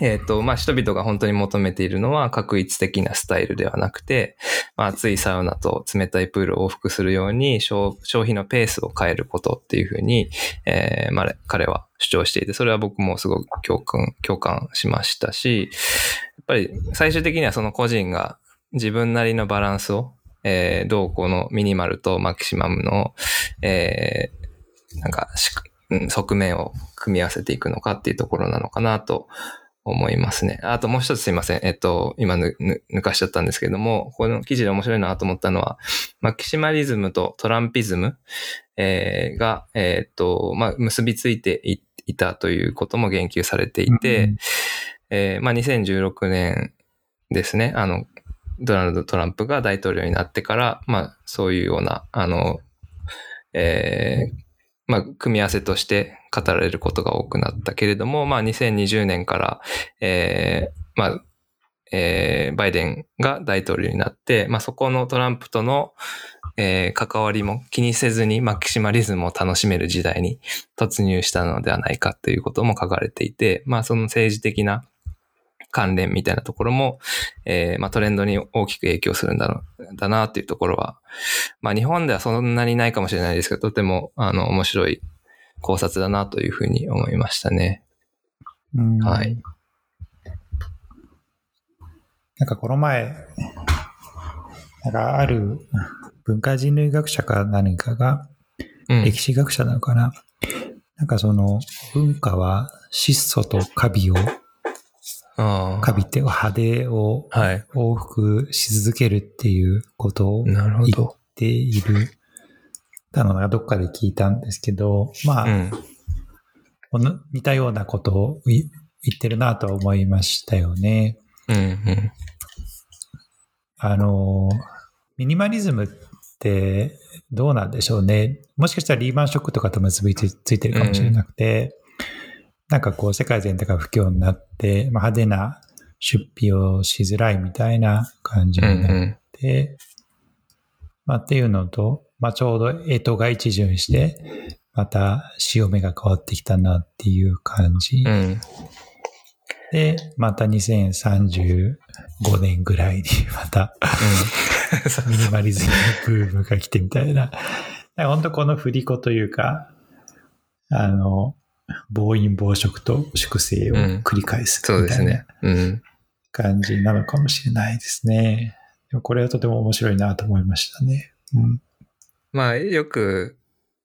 えっ、と、まあ、人々が本当に求めているのは、確一的なスタイルではなくて、まあ、暑いサウナと冷たいプールを往復するように消、消費のペースを変えることっていうふうに、えーまあ、彼は主張していて、それは僕もすごく共感、共感しましたし、やっぱり最終的にはその個人が自分なりのバランスを、えーどうこのミニマルとマキシマムの、えーなんか、側面を組み合わせていくのかっていうところなのかなと思いますね。あともう一つすいません。えっと、今ぬぬ抜かしちゃったんですけども、この記事で面白いなと思ったのは、マキシマリズムとトランピズム、えーが、えっと、まあ、結びついていいたということも言及されていて、うんえーまあ、2016年ですね、あの、ドナルド・トランプが大統領になってから、まあ、そういうような、あの、えーまあ、組み合わせとして語られることが多くなったけれども、まあ、2020年から、えーまあ、えーバイデンが大統領になって、まあ、そこのトランプとの、えー関わりも気にせずにマキシマリズムを楽しめる時代に突入したのではないかということも書かれていて、まあ、その政治的な関連みたいなところも、えーまあ、トレンドに大きく影響するんだろう、だなっていうところは、まあ、日本ではそんなにないかもしれないですけど、とても、あの、面白い考察だなというふうに思いましたね。うんはい。なんかこの前、なんかある文化人類学者か何かが、うん。歴史学者なのかな、なんかその文化は質素とカビを、あカビって派手を。往復し続けるっていうことを言っなるほど。ている。たのがどっかで聞いたんですけど、まあ、うん。この似たようなことをい言ってるなとは思いましたよね。うん。うん。あの、ミニマリズムってどうなんでしょうね。もしかしたらリーマンショックとかと結びつついてるかもしれなくて、なんかこう世界全体が不況になって、まあ、派手な出費をしづらいみたいな感じうん。になっうん。て、まあ、っていうのと、まあ、ちょうど干支が一巡して、また潮目が変わってきたなっていう感じ。うん。で、また2035年ぐらいに またミニマリズムブームが来てみたいな。本当この振り子というか、あの、暴飲暴食と粛清を繰り返すみたいな。感じなのかもしれないですね。これはとても面白いなと思いましたね。うん。まあ、よく、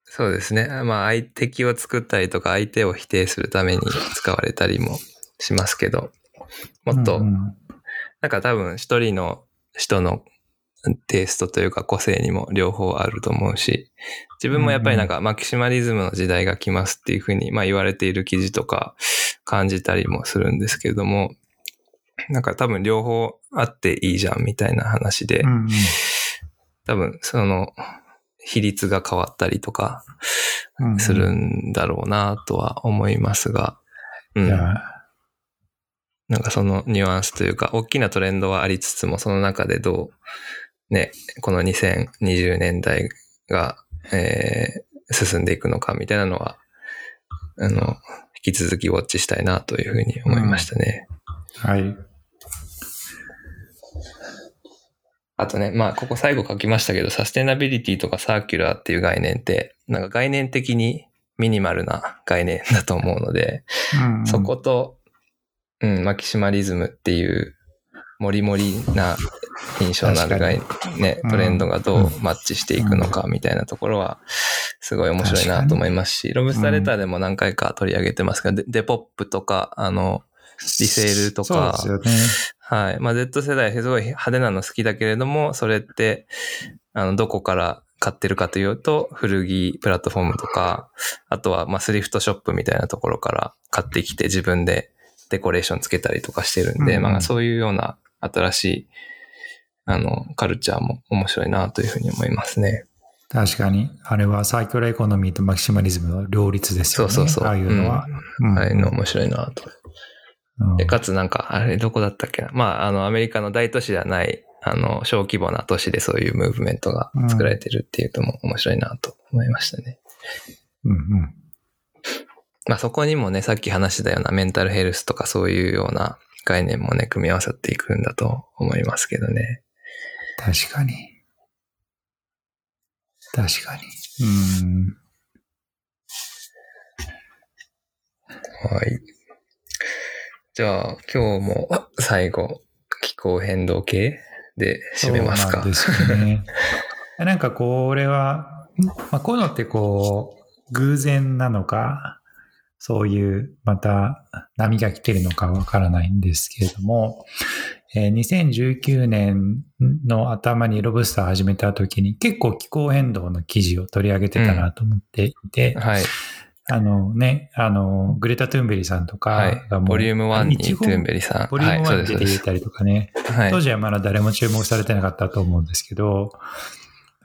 そうですね。まあ、相敵を作ったりとか、相手を否定するために使われたりもしますけど、もっと、うんうんなんか多分一人の人のテイストというか個性にも両方あると思うし、自分もやっぱりなんかマキシマリズムの時代が来ますっていうふうに、まあ言われている記事とか感じたりもするんですけれども、なんか多分両方あっていいじゃんみたいな話で、うんうん多分その比率が変わったりとかうんうんするんだろうなとは思いますが、うん。なんかそのニュアンスというか、大きなトレンドはありつつも、その中でどう、ね、この2020年代が、えー進んでいくのかみたいなのは、あの、引き続きウォッチしたいなというふうに思いましたね。はい。あとね、まあ、ここ最後書きましたけど、サステナビリティとかサーキュラーっていう概念って、なんか概念的にミニマルな概念だと思うので、うんうん。そこと、うん、マキシマリズムっていう、モリモリな印象のある概ねう、ん。トレンドがどうマッチしていくのかみたいなところは、すごい面白いなと思いますし、ロブスターレターでも何回か取り上げてますが、デデポップとか、あの、リセールとかそうですはい。まあ、Z 世代、すごい派手なの好きだけれども、それって、あの、どこから買ってるかというと、古着プラットフォームとか、あとは、まあ、スリフトショップみたいなところから買ってきて自分でデコレーションつけたりとかしてるんで、うんうんまあ、そういうような新しい、あの、カルチャーも面白いなというふうに思いますね。ね。確かに。あれはサーキュラーエコノミーとマキシマリズムの両立ですよね。そうそうそうああいうのは。うんああいうの面白いなと。うんで、かつなんか、あれどこだったっけな。まあ、あの、アメリカの大都市ではない、あの、小規模な都市でそういうムーブメントが作られてるっていうのも面白いなと思いましたね。うんうんまあ、そこにもね、さっき話したようなメンタルヘルスとかそういうような概念もね、組み合わさっていくんだと思いますけどね。確かに。確かに。うん。はい。じゃあ、今日も最後、気候変動系で締めますかそうなん。ですよね。なんかこれは、まあ、こういうのってこう、偶然なのか、そういうまた波が来てるのかわからないんですけれども、えー2019年の頭にロブスター始めた時に結構気候変動の記事を取り上げてたなと思っていて、はい。あのね、あの、グレタ・トゥーンベリさんとはいかが。もう、ボリューム1にトゥーンベリさん。ボリューム1はい、そうです、そうです。に出ていたりとかね、はい当。時はまだ誰も注目されてなかったと思うんですけど、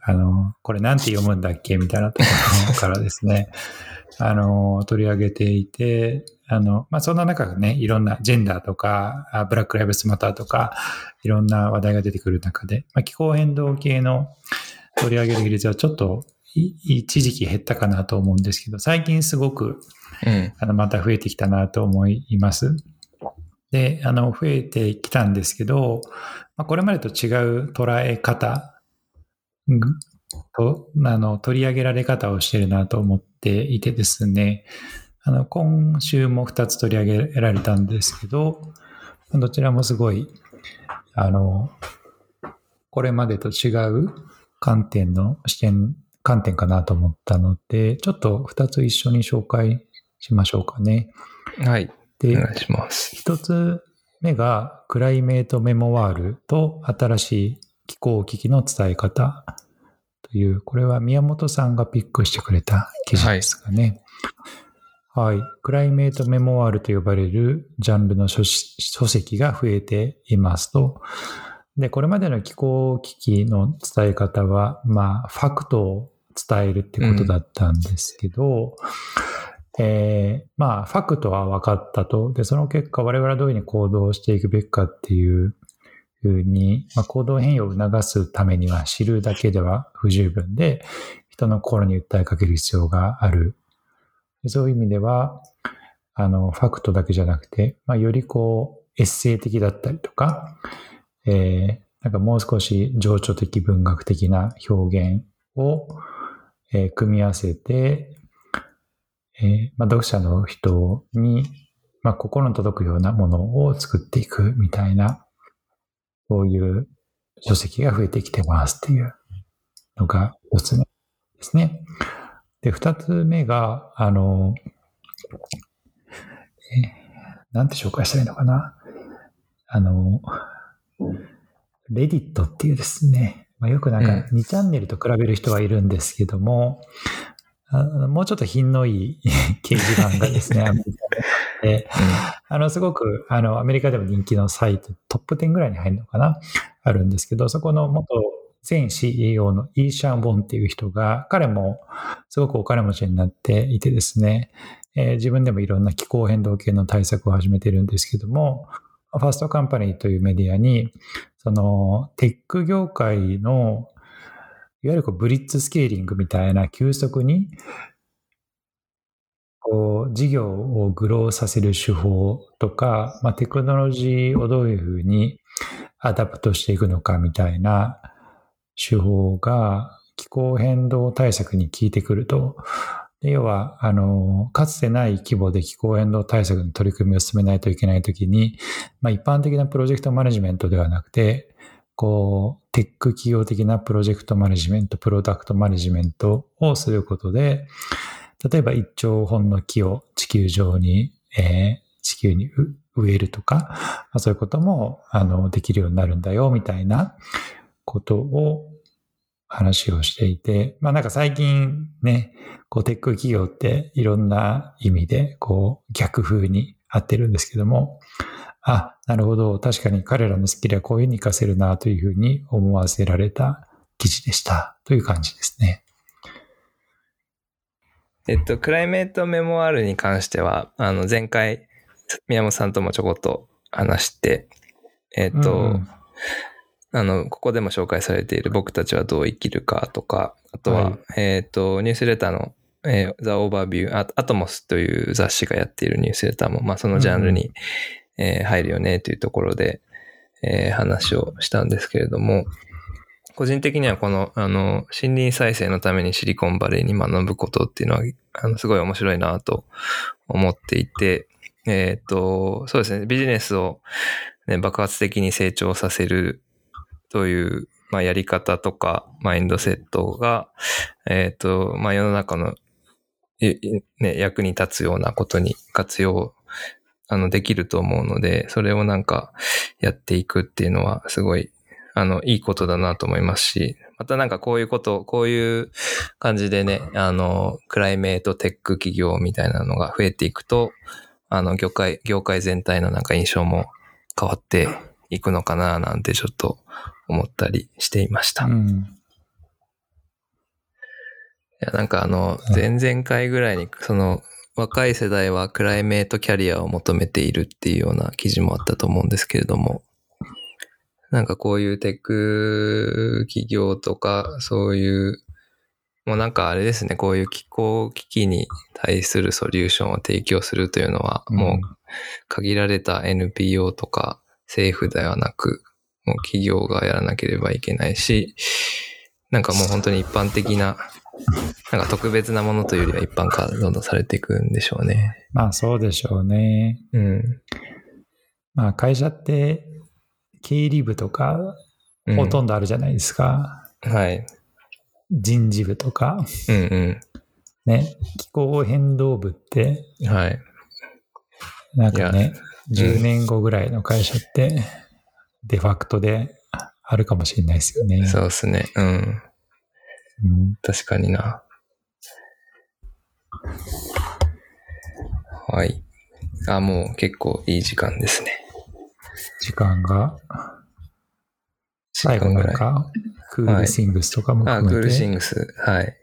あの、これなんて読むんだっけみたいなところからですね、あの、取り上げていて、あの、まあ、そんな中ね、いろんなジェンダーとか、ブラックライブスマターとか、いろんな話題が出てくる中で、まあ、気候変動系の取り上げる比率はちょっと一時期減ったかなと思うんですけど、最近すごく、うん、あの、また増えてきたなと思います。で、あの、増えてきたんですけど、まあ、これまでと違う捉え方と、あの、取り上げられ方をしてるなと思っていてですね、あの、今週も2つ取り上げられたんですけど、どちらもすごい、あの、これまでと違う観点の視点、観点かなと思ったので、ちょっと2つ一緒に紹介しましょうかね。はい。で、お願いします。1つ目が、クライメートメモワールと新しい気候危機の伝え方という、これは宮本さんがピックしてくれた記事ですかね。はい。はい、クライメートメモワールと呼ばれるジャンルの書籍が増えていますと。で、これまでの気候危機の伝え方は、まあ、ファクトを伝えるってことだったんですけど、うん、えー、まあ、ファクトは分かったと。で、その結果、我々はどういうふうに行動していくべきかっていうふうに、まあ、行動変容を促すためには知るだけでは不十分で、人の心に訴えかける必要がある。そういう意味では、あの、ファクトだけじゃなくて、まあ、よりこう、エッセイ的だったりとか、えー、なんかもう少し情緒的文学的な表現を、え、組み合わせて、えまあ、読者の人に、まあ、心の届くようなものを作っていくみたいなそういう書籍が増えてきてますっていうのが一つ目ですね。で、二つ目が、あの、えなんて紹介したらいいのかな。あの、レディットっていうですね、まあ、よくなんか2チャンネルと比べる人はいるんですけども、あのもうちょっと品のいい 掲示板がですね、アメリカで、あの、すごく、あの、アメリカでも人気のサイト、トップ10ぐらいに入るのかな？あるんですけど、そこの元前 CEO のイーシャン・ボンっていう人が、彼もすごくお金持ちになっていてですね、えー、自分でもいろんな気候変動系の対策を始めてるんですけども、Fast Company というメディアに、そのテック業界のいわゆるこう blitzscaling みたいな急速にこう事業を grow させる手法とか、まあ、テクノロジーをどういうふうに adapt していくのかみたいな手法が気候変動対策に効いてくると、要は、あの、かつてない規模で気候変動対策の取り組みを進めないといけないときに、まあ、一般的なプロジェクトマネジメントではなくて、こう、テック企業的なプロジェクトマネジメント、プロダクトマネジメントをすることで、例えば一丁本の木を地球上に、えー、地球に植えるとか、ま、そういうことも、あの、できるようになるんだよ、みたいなことを話をしていて、まあなんか最近ね、こうテック企業っていろんな意味でこう逆風に合ってるんですけども、あ、なるほど。確かに彼らのスキルはこういうふうに活かせるなというふうに思わせられた記事でしたという感じですね。えっと、クライメートメモワールに関しては、あの、前回、宮本さんともちょこっと話して、えっと、うん、あの、ここでも紹介されている僕たちはどう生きるかとか、あとは、はい、えっと、ニュースレターの、えー、ザ・オーバービュー、アトモスという雑誌がやっているニュースレターも、まあ、そのジャンルに、えー、入るよねというところで、えー、話をしたんですけれども、個人的にはこの、あの、森林再生のためにシリコンバレーに学ぶことっていうのは、あの、すごい面白いなと思っていて、えっ、ー、と、そうですね、ビジネスを、ね、爆発的に成長させるという、まあ、やり方とか、マインドセットが、えっ、ー、と、まあ、世の中の、ね、役に立つようなことに活用あの、できると思うので、それをなんかやっていくっていうのはすごい、あの、いいことだなと思いますし、またなんかこういうこと、こういう感じでね、あの、クライメートテック企業みたいなのが増えていくと、あの、業界、業界全体のなんか印象も変わっていくのかななんてちょっと思ったりしていました。うん。や、なんかあの、うん。前々回ぐらいに、その、若い世代はクライメートキャリアを求めているっていうような記事もあったと思うんですけれども、なんかこういうテック企業とか、そういう、もうなんかあれですね、こういう気候危機に対するソリューションを提供するというのは、もう限られた NPO とか政府ではなく、もう企業がやらなければいけないし、なんかもう本当に一般的な、なんか特別なものというよりは一般化どんどんされていくんでしょうね。まあそうでしょうね。うん。まあ会社って経理部とかうんほとんどあるじゃないですか。はい。人事部とか。うんね。気候変動部ってうん。はい。なんかね、いやうん10年後ぐらいの会社ってデファクトであるかもしれないですよね。そうですね。うん。うん確かにな。はい。あ、もう結構いい時間ですね。時間が？最後なんか？クールシングスとかもあ、クール含めて、シングス。はい。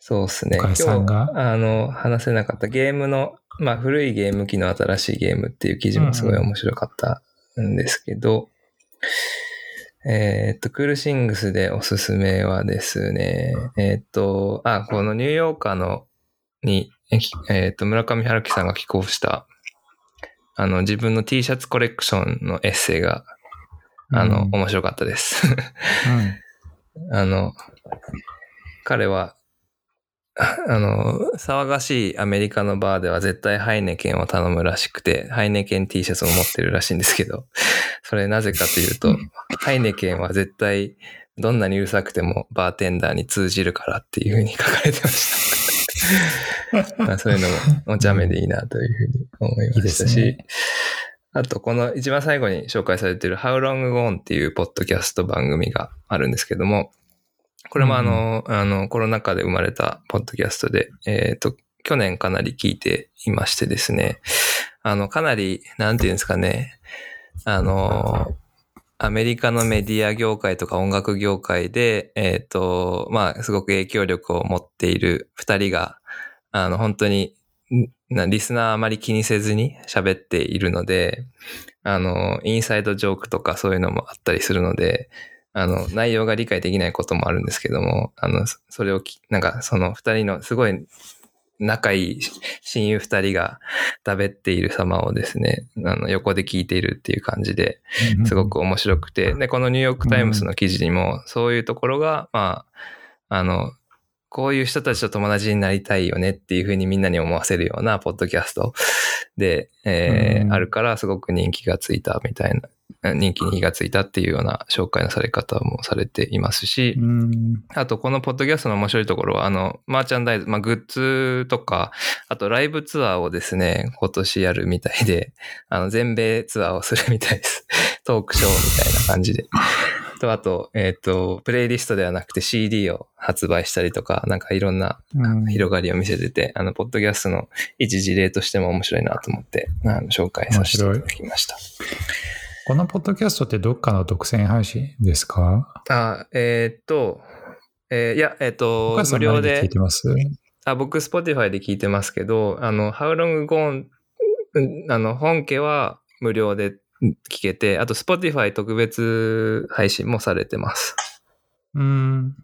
そうですね。お母さんが？今日、あの、話せなかったゲームの、まあ、古いゲーム機の新しいゲームっていう記事もすごい面白かったんですけど、えーっと、クールシングスでおすすめはですね、えーっと、あ、このニューヨーカーの、に、えーっと、村上春樹さんが寄稿した、あの、自分の T シャツコレクションのエッセイが、あの、うん面白かったです。うん。あの、彼は、あ あの、騒がしいアメリカのバーでは絶対ハイネケンを頼むらしくて、ハイネケン T シャツを持ってるらしいんですけど、それなぜかというと、ハイネケンは絶対どんなにうるさくてもバーテンダーに通じるからっていうふうに書かれてました。まあそういうのもお茶目でいいなというふうに思いまし。たし、ね。あとこの一番最後に紹介されている How Long Gone っていうポッドキャスト番組があるんですけども、これもあの、あの、コロナ禍で生まれたポッドキャストで、えっ、と、去年かなり聞いていましてですね、あの、かなり、なんていうんですかね、あの、アメリカのメディア業界とか音楽業界で、えっ、と、まあ、すごく影響力を持っている二人が、あの、本当に、リスナーあまり気にせずに喋っているので、あの、インサイドジョークとかそういうのもあったりするので、あの、内容が理解できないこともあるんですけども、あの、そそれをき、なんかその二人のすごい仲いい親友二人が喋っている様をですね、あの、横で聞いているっていう感じで、すごく面白くて、で、このニューヨークタイムズの記事にも、そういうところが、まあ、あの、こういう人たちと友達になりたいよねっていうふうにみんなに思わせるようなポッドキャストで、えーうん。あるからすごく人気がついたみたいな、人気に火がついたっていうような紹介のされ方もされていますし、うんあと、このポッドキャストの面白いところは、あの、マーチャンダイズ、まあ、グッズとか、あと、ライブツアーをですね、今年やるみたいで、あの、全米ツアーをするみたいです。トークショーみたいな感じで。と、あと、えっ、と、プレイリストではなくて CD を発売したりとか、なんかいろんなうん広がりを見せてて、あの、ポッドキャストの一事例としても面白いなと思って、あの紹介させていただきました。このポッドキャストってどっかの独占配信ですか？あ、えーっと、えーいや、えーっおと無料で聞い、てます？あ、僕、Spotify で聞いてますけど、あの、How Long Gone、うんあの、本家は無料で聞けて、あと Spotify 特別配信もされてます。うん。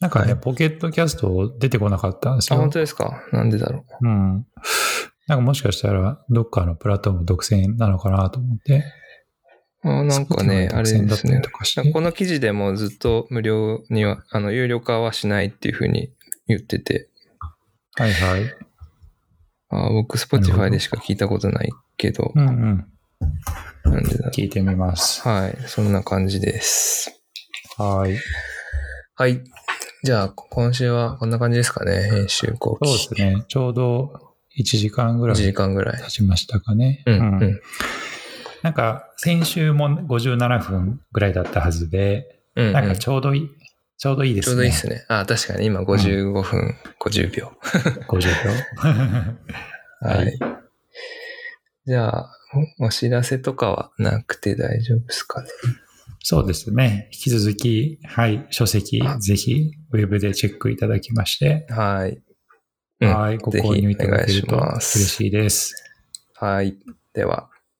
なんかね、はいポケットキャスト出てこなかったんですあ、よ。本当ですか？なんでだろうん。なんかもしかしたら、どっかのプラットフォーム独占なのかなと思って。う。あなんかね、あれですね。この記事でもずっと無料には、あの、有料化はしないっていうふうに言ってて、はいはい。あ僕、Spotify どでしか聞いたことないけど、うんうん。なんで聞いてみます。う。はい、そんな感じです。はい。はい。じゃあ、今週はこんな感じですかね。編集後そう期。ですね。ちょうど1時間ぐら1時い間ぐらい経。ちましたかね。うん、うん。なんか先週も57分ぐらいだったはずで、うんうん、なんかちょうどいい、ちょうどいいですね。ちょうどいいですね。あ確かに今55分、50秒。50秒。はい。じゃあ、お知らせとかはなくて大丈夫ですかね？そうですね。引き続き、はい、書籍、ぜひ、ウェブでチェックいただきまして。はい。はい、ご購入いただけると嬉しいです。はい。では。